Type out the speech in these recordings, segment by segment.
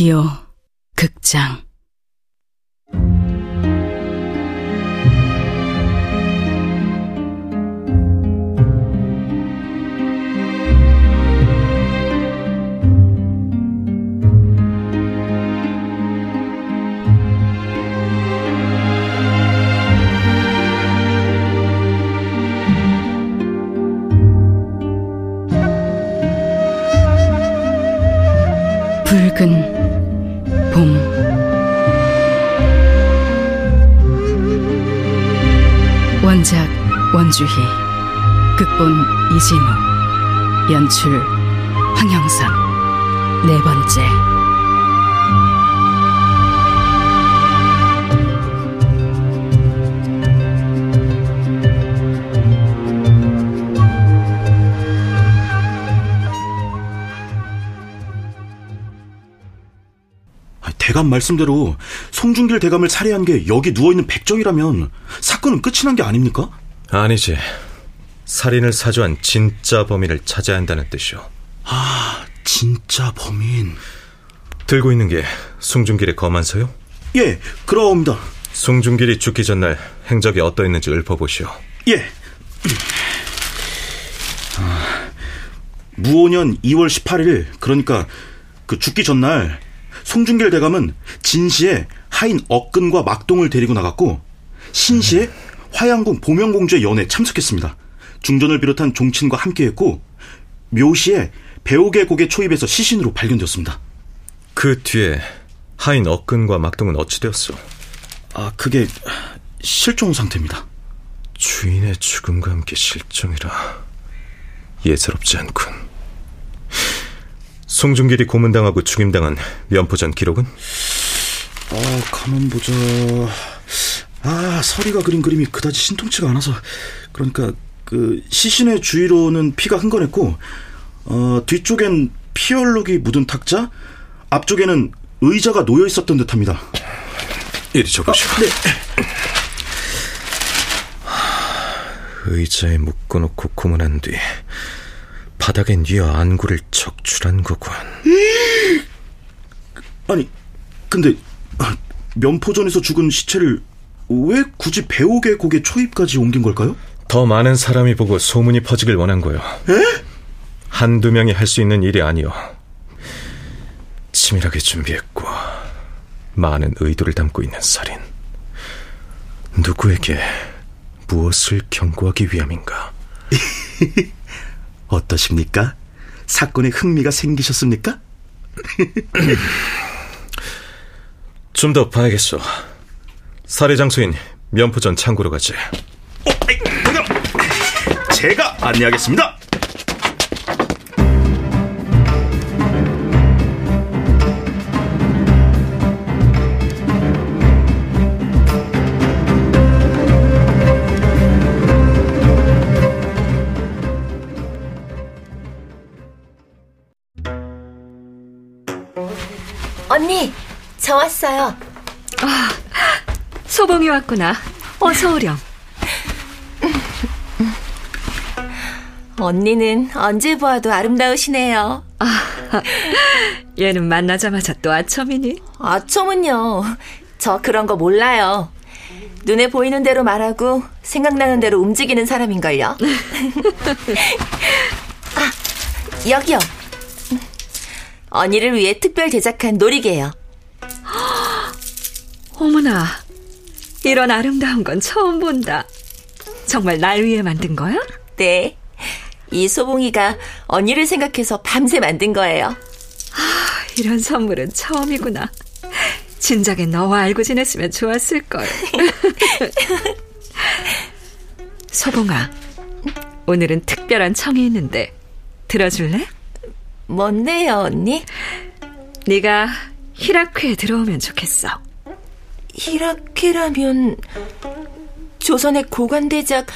라디오 극장. 붉은 봄. 원작 원주희 극본 이진우 연출 황영선. 네 번째 대감 말씀대로 송중길 대감을 살해한 게 여기 누워있는 백정이라면 사건은 끝이 난 게 아닙니까? 아니지. 살인을 사주한 진짜 범인을 찾아야 한다는 뜻이오. 아, 진짜 범인. 들고 있는 게 송중길의 검안서요? 예, 그러옵니다. 송중길이 죽기 전날 행적이 어떠했는지 읊어보시오. 예. 아, 무오년 2월 18일, 그러니까 그 죽기 전날 송중길 대감은 진시에 하인 억근과 막동을 데리고 나갔고 신시에 화양궁 보명공주의 연에 참석했습니다. 중전을 비롯한 종친과 함께했고 묘시에 배옥의 곡의 초입에서 시신으로 발견되었습니다. 그 뒤에 하인 억근과 막동은 어찌 되었어? 아, 그게 실종 상태입니다. 주인의 죽음과 함께 실종이라 예사롭지 않군. 송중길이 고문당하고 죽임당한 면포전 기록은? 아, 가만 보자. 아, 서리가 그린 그림이 그다지 신통치가 않아서 그러니까 그 시신의 주위로는 피가 흥건했고 어, 뒤쪽엔 피얼룩이 묻은 탁자, 앞쪽에는 의자가 놓여 있었던 듯합니다. 이리 줘보시오. 아, 네. 의자에 묶어놓고 고문한 뒤 바닥에 뉘어 안구를 적출한 거군. 아니, 근데 면포전에서 죽은 시체를 왜 굳이 배옥의 곡의 초입까지 옮긴 걸까요? 더 많은 사람이 보고 소문이 퍼지길 원한 거요. 에? 한두 명이 할 수 있는 일이 아니오. 치밀하게 준비했고 많은 의도를 담고 있는 살인. 누구에게 무엇을 경고하기 위함인가? 어떠십니까? 사건에 흥미가 생기셨습니까? 좀 더 봐야겠어. 살해 장소인 면포전 창고로 가지. 어, 아이, 제가 안내하겠습니다. 언니, 저 왔어요. 아, 소봉이 왔구나. 어서 오렴. 언니는 언제 보아도 아름다우시네요. 아, 얘는 만나자마자 또 아첨이니? 아첨은요. 저 그런 거 몰라요. 눈에 보이는 대로 말하고 생각나는 대로 움직이는 사람인걸요. 아, 여기요. 언니를 위해 특별 제작한 놀이개요. 어머나, 이런 아름다운 건 처음 본다. 정말 날 위해 만든 거야? 네. 이 소봉이가 언니를 생각해서 밤새 만든 거예요. 아, 이런 선물은 처음이구나. 진작에 너와 알고 지냈으면 좋았을 걸. 소봉아, 오늘은 특별한 청이 있는데 들어줄래? 뭔데요, 언니? 네가 히라크에 들어오면 좋겠어. 히라케라면 조선의 고관대작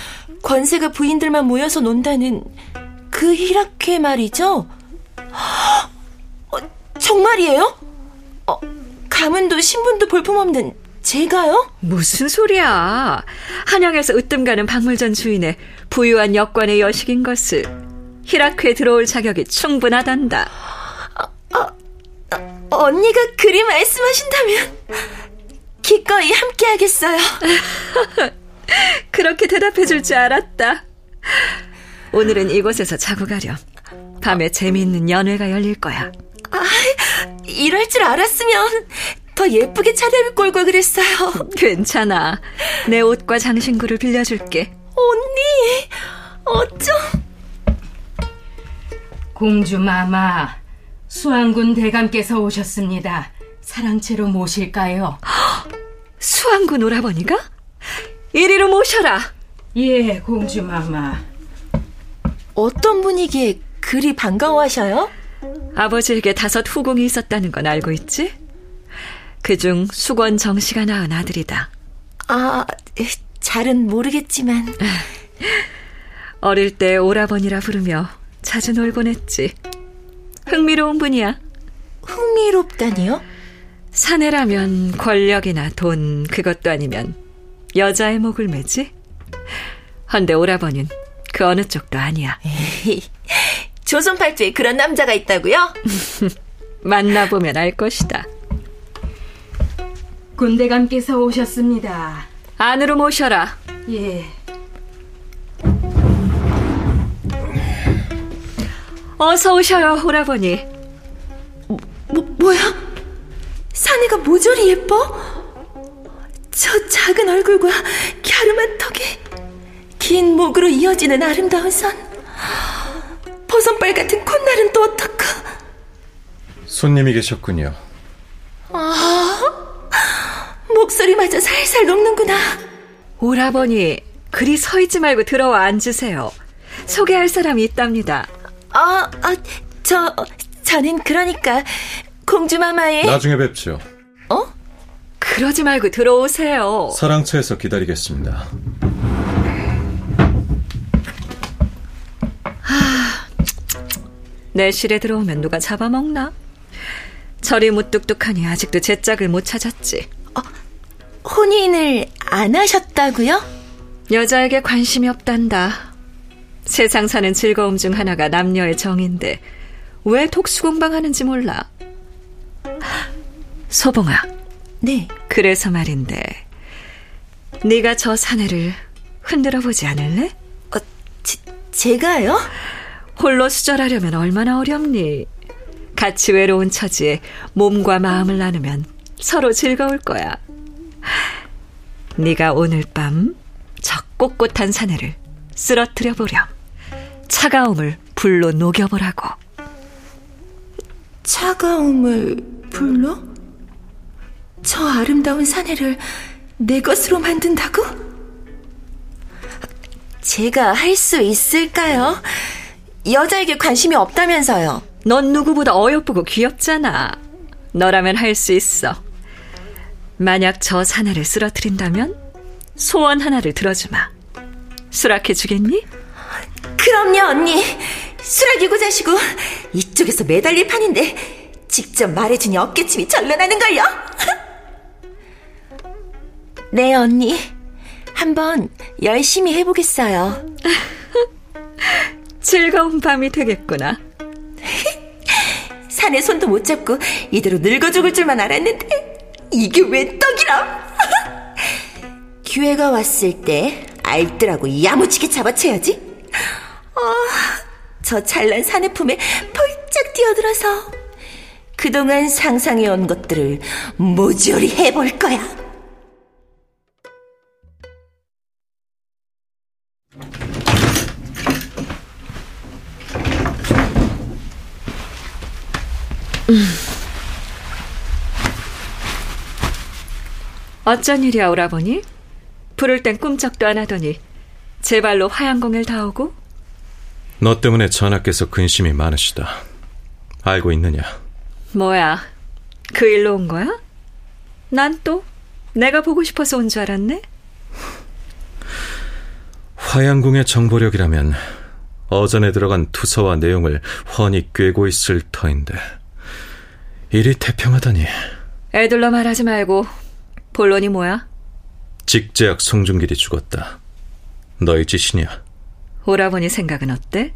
권세가 부인들만 모여서 논다는 그 히라케 말이죠? 어, 정말이에요? 어, 가문도 신분도 볼품없는 제가요? 무슨 소리야. 한양에서 으뜸 가는 박물전 주인의 부유한 역관의 여식인 것을 히라크에 들어올 자격이 충분하단다. 아, 아, 언니가 그리 말씀하신다면 기꺼이 함께 하겠어요. 그렇게 대답해 줄 줄 알았다. 오늘은 이곳에서 자고 가렴. 밤에 재미있는 연회가 열릴 거야. 아, 이럴 줄 알았으면 더 예쁘게 차려입을 걸걸 그랬어요. 괜찮아. 내 옷과 장신구를 빌려줄게. 언니, 어쩜... 공주마마, 수왕군 대감께서 오셨습니다. 사랑채로 모실까요? 수왕군 오라버니가? 이리로 모셔라. 예, 공주마마. 어떤 분이기에 그리 반가워하셔요? 아버지에게 다섯 후궁이 있었다는 건 알고 있지? 그중 수건 정씨가 낳은 아들이다. 아, 잘은 모르겠지만. 어릴 때 오라버니라 부르며 자주 놀곤 했지. 흥미로운 분이야. 흥미롭다니요? 사내라면 권력이나 돈, 그것도 아니면 여자의 목을 매지? 헌데 오라버니는 그 어느 쪽도 아니야. 조선 팔도에 그런 남자가 있다고요? 만나보면 알 것이다. 군대감께서 오셨습니다. 안으로 모셔라. 예. 어서 오셔요, 오라버니. 뭐, 뭐야? 사내가 모조리 예뻐? 저 작은 얼굴과 갸름한 턱에 긴 목으로 이어지는 아름다운 선 버선발 같은 콧날은 또 어떡하 손님이 계셨군요. 아, 목소리마저 살살 녹는구나 오라버니, 그리 서 있지 말고 들어와 앉으세요. 소개할 사람이 있답니다. 아, 아, 저, 저는 그러니까 공주마마의 나중에 뵙죠. 어? 그러지 말고 들어오세요. 사랑차에서 기다리겠습니다. 내 실에 들어오면 누가 잡아먹나? 저리 무뚝뚝하니 아직도 제 짝을 못 찾았지. 혼인을 안 하셨다고요? 여자에게 관심이 없단다. 세상 사는 즐거움 중 하나가 남녀의 정인데 왜 독수공방 하는지 몰라. 소봉아, 네. 그래서 말인데 네가 저 사내를 흔들어 보지 않을래? 어, 제, 제가요? 홀로 수절하려면 얼마나 어렵니? 같이 외로운 처지에 몸과 마음을 나누면 서로 즐거울 거야. 네가 오늘 밤 저 꼿꼿한 사내를 쓰러뜨려 보렴. 차가움을 불로 녹여보라고. 차가움을 불러? 저 아름다운 사내를 내 것으로 만든다고? 제가 할 수 있을까요? 여자에게 관심이 없다면서요. 넌 누구보다 어여쁘고 귀엽잖아. 너라면 할 수 있어. 만약 저 사내를 쓰러뜨린다면 소원 하나를 들어주마. 수락해 주겠니? 그럼요, 언니. 수락이고 자시고 이쪽에서 매달릴 판인데 직접 말해주니 어깨춤이 절로 나는걸요. 네, 언니. 한번 열심히 해보겠어요. 즐거운 밤이 되겠구나. 산에 손도 못 잡고 이대로 늙어 죽을 줄만 알았는데 이게 웬 떡이라? 기회가 왔을 때 알뜰하고 야무지게 잡아채야지. 아, 저 잘난 사내 품에 펄쩍 뛰어들어서 그동안 상상해온 것들을 모조리 해볼 거야. 어쩐 일이야, 오라버니? 부를 땐 꿈쩍도 안 하더니 제 발로 화양공을 다 오고? 너 때문에 전하께서 근심이 많으시다. 알고 있느냐? 뭐야, 그 일로 온 거야? 난 또 내가 보고 싶어서 온 줄 알았네? 화양궁의 정보력이라면 어전에 들어간 투서와 내용을 훤히 꿰고 있을 터인데 일이 태평하다니 애들러 말하지 말고 본론이 뭐야? 직제약 송중길이 죽었다. 너희 짓이냐? 오라버니 생각은 어때?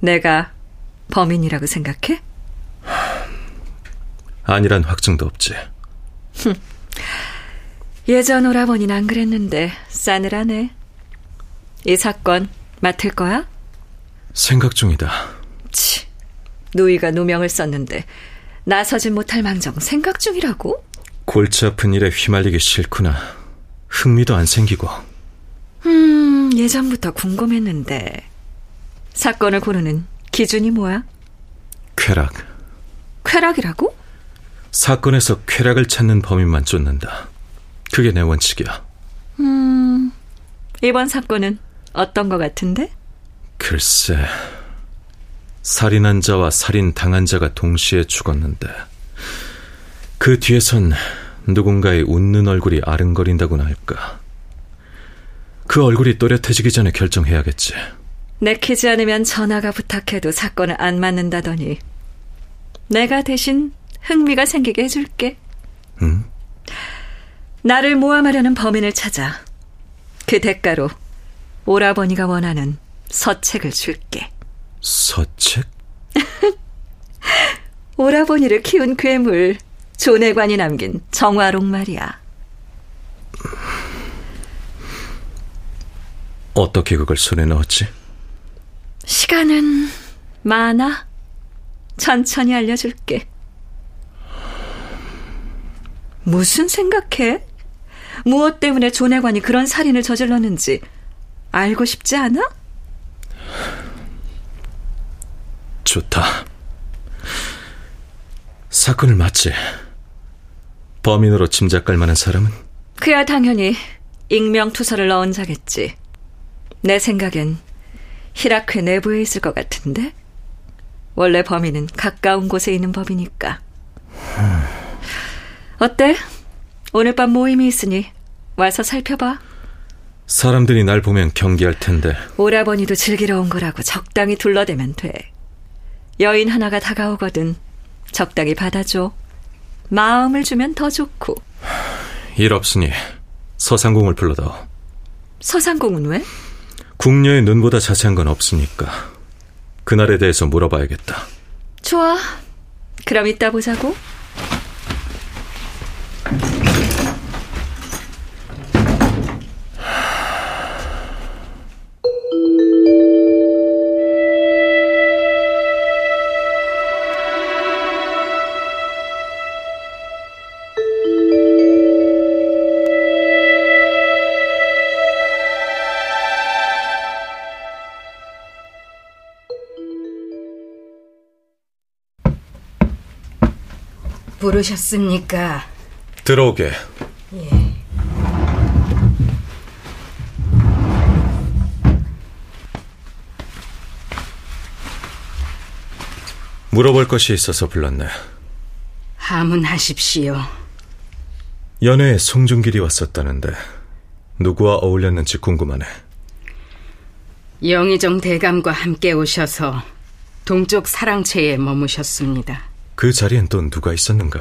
내가 범인이라고 생각해? 아니란 확증도 없지. 예전 오라버니는 안 그랬는데 싸늘하네. 이 사건 맡을 거야? 생각 중이다. 치, 누이가 누명을 썼는데 나서진 못할 망정 생각 중이라고? 골치 아픈 일에 휘말리기 싫구나. 흥미도 안 생기고. 음, 예전부터 궁금했는데 사건을 고르는 기준이 뭐야? 쾌락. 쾌락이라고? 사건에서 쾌락을 찾는 범인만 쫓는다. 그게 내 원칙이야. 음, 이번 사건은 어떤 것 같은데? 글쎄, 살인한 자와 살인 당한 자가 동시에 죽었는데, 그 뒤에선 누군가의 웃는 얼굴이 아른거린다고나 할까. 그 얼굴이 또렷해지기 전에 결정해야겠지. 내키지 않으면 전화가 부탁해도 사건을 안 맞는다더니 내가 대신 흥미가 생기게 해줄게. 응? 나를 모함하려는 범인을 찾아 그 대가로 오라버니가 원하는 서책을 줄게. 서책? 오라버니를 키운 괴물 조내관이 남긴 정화록 말이야. 어떻게 그걸 손에 넣었지? 시간은 많아. 천천히 알려줄게. 무슨 생각해? 무엇 때문에 조내관이 그런 살인을 저질렀는지 알고 싶지 않아? 좋다. 사건을 맞지. 범인으로 짐작갈 만한 사람은? 그야 당연히 익명투서를 넣은 자겠지. 내 생각엔 히라크 내부에 있을 것 같은데? 원래 범인은 가까운 곳에 있는 법이니까. 어때? 오늘 밤 모임이 있으니 와서 살펴봐. 사람들이 날 보면 경계할 텐데. 오라버니도 즐기러 온 거라고 적당히 둘러대면 돼. 여인 하나가 다가오거든. 적당히 받아줘. 마음을 주면 더 좋고. 일 없으니 서상공을 불러다오. 서상공은 왜? 궁녀의 눈보다 자세한 건 없으니까. 그날에 대해서 물어봐야겠다. 좋아. 그럼 이따 보자고. 부르셨습니까? 들어오게. 물어볼 것이 있어서 불렀네. 하문하십시오. 연애에 송중길이 왔었다는데 누구와 어울렸는지 궁금하네. 영의정 대감과 함께 오셔서 동쪽 사랑채에 머무셨습니다. 그 자리엔 또 누가 있었는가?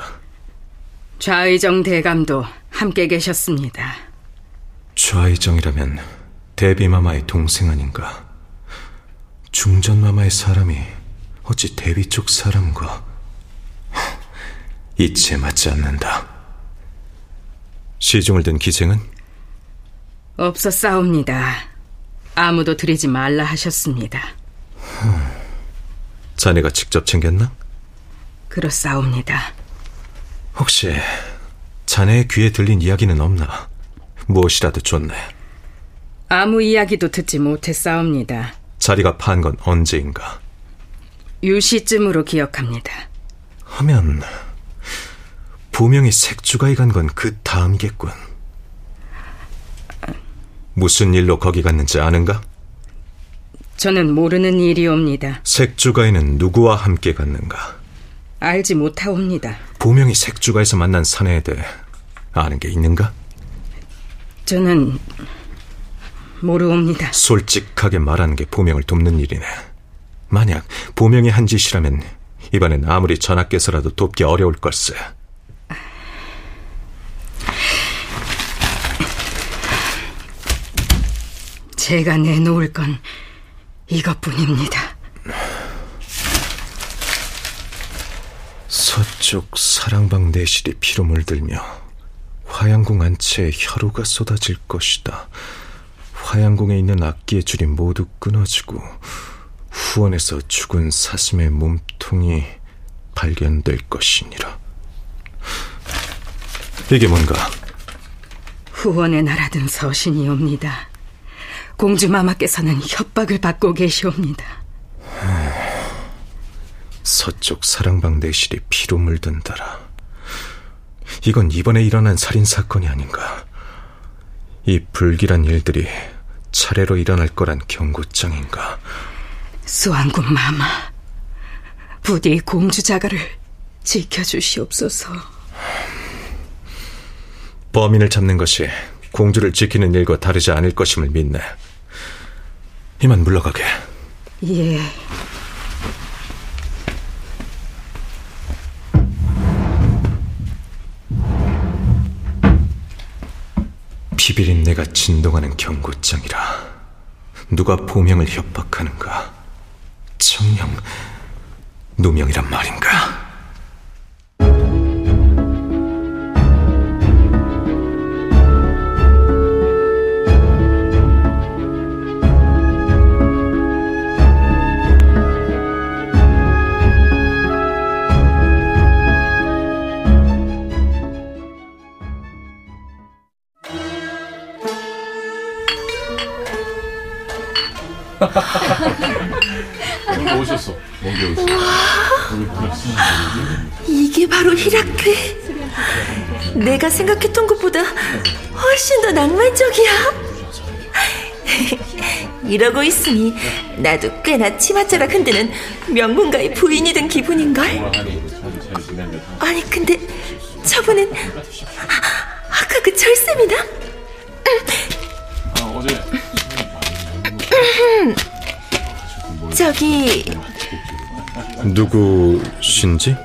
좌의정 대감도 함께 계셨습니다. 좌의정이라면 대비마마의 동생 아닌가? 중전마마의 사람이 어찌 대비 쪽 사람과 이치에 맞지 않는다. 시중을 든 기생은 없었사옵니다. 아무도 드리지 말라 하셨습니다. 자네가 직접 챙겼나? 그렇사옵니다. 혹시 자네의 귀에 들린 이야기는 없나? 무엇이라도 좋네. 아무 이야기도 듣지 못했사옵니다. 자리가 판건 언제인가? 유시쯤으로 기억합니다. 하면 분명히 색주가에 간건 그 다음이겠군. 무슨 일로 거기 갔는지 아는가? 저는 모르는 일이옵니다. 색주가에는 누구와 함께 갔는가? 알지 못하옵니다. 분명히 색주가에서 만난 사내에 대해 아는 게 있는가? 저는 모르옵니다. 솔직하게 말하는 게 보명을 돕는 일이네. 만약 보명이 한 짓이라면 이번엔 아무리 전하께서라도 돕기 어려울 걸세. 제가 내놓을 건 이것뿐입니다. 서쪽 사랑방 내실이 피로 물들며 화양궁 안채에 혈우가 쏟아질 것이다. 화양궁에 있는 악기의 줄이 모두 끊어지고 후원에서 죽은 사슴의 몸통이 발견될 것이니라. 이게 뭔가? 후원에 날아든 서신이옵니다. 공주마마께서는 협박을 받고 계시옵니다. 서쪽 사랑방 내실이 피로 물든다라. 이건 이번에 일어난 살인 사건이 아닌가. 이 불길한 일들이 차례로 일어날 거란 경고장인가. 수왕군 마마, 부디 공주 자가를 지켜주시옵소서. 범인을 잡는 것이 공주를 지키는 일과 다르지 않을 것임을 믿네. 이만 물러가게. 예. 비비린내가 진동하는 경고장이라. 누가 보명을 협박하는가? 청령, 누명이란 말인가? 오셨어. 먼게 오셨어. 이게 바로 히라클. 내가 생각했던 것보다 훨씬 더 낭만적이야. 이러고 있으니 나도 꽤나 치맛자락 흔드는 명문가의 부인이 된 기분인걸? 아니 근데 저분은 아, 아까 그 철쌤이다? 아, 어제 저기 누구신지?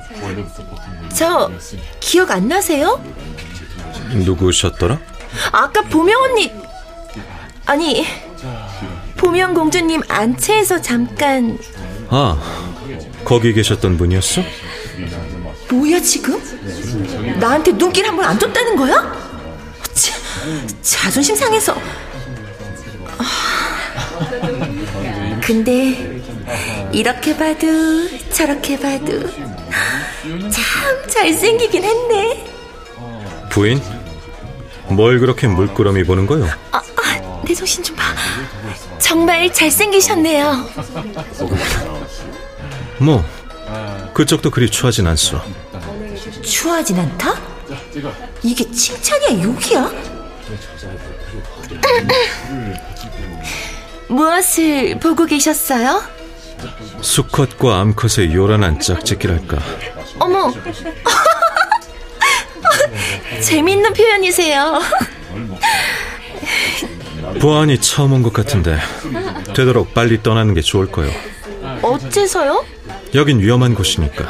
저 기억 안 나세요? 누구셨더라? 아까 보명 언니 아니 보명 공주님 안채에서 잠깐 아, 거기 계셨던 분이었어? 뭐야 지금? 나한테 눈길 한 번 안 줬다는 거야? 자, 자존심 상해서 근데 이렇게 봐도 저렇게 봐도 참 잘생기긴 했네 부인? 뭘 그렇게 물끄러미 보는 거요? 아, 아, 내 정신 좀 봐. 정말 잘생기셨네요. 뭐, 그쪽도 그리 추하진 않소. 추하진 않다? 이게 칭찬이야, 욕이야? 무엇을 보고 계셨어요? 수컷과 암컷의 요란한 짝짓기랄까. 어머. 재밌는 표현이세요. 보안이 처음 온 것 같은데 되도록 빨리 떠나는 게 좋을 거요. 어째서요? 여긴 위험한 곳이니까.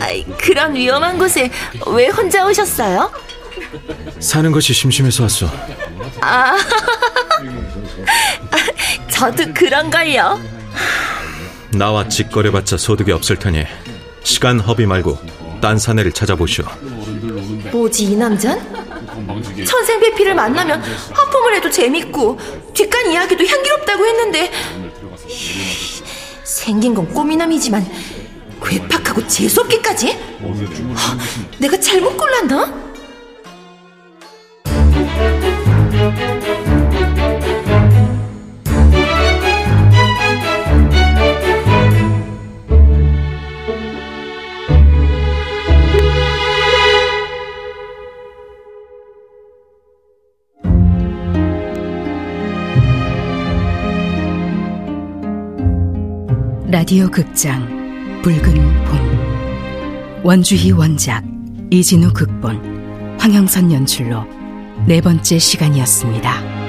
아이, 그런 위험한 곳에 왜 혼자 오셨어요? 사는 것이 심심해서 왔어. 아, 저도 그런걸요. 나와 직거래봤자 소득이 없을 테니 시간 허비 말고 딴 사내를 찾아보시오. 뭐지, 이 남잔? 천생배피를 만나면 하품을 해도 재밌고 뒷간 이야기도 향기롭다고 했는데 생긴 건 꼬미남이지만 괴팍하고 재수없기까지? 하, 내가 잘못 골랐나? 라디오 극장 붉은 봄 원주희 원작 이진우 극본 황영선 연출로 네 번째 시간이었습니다.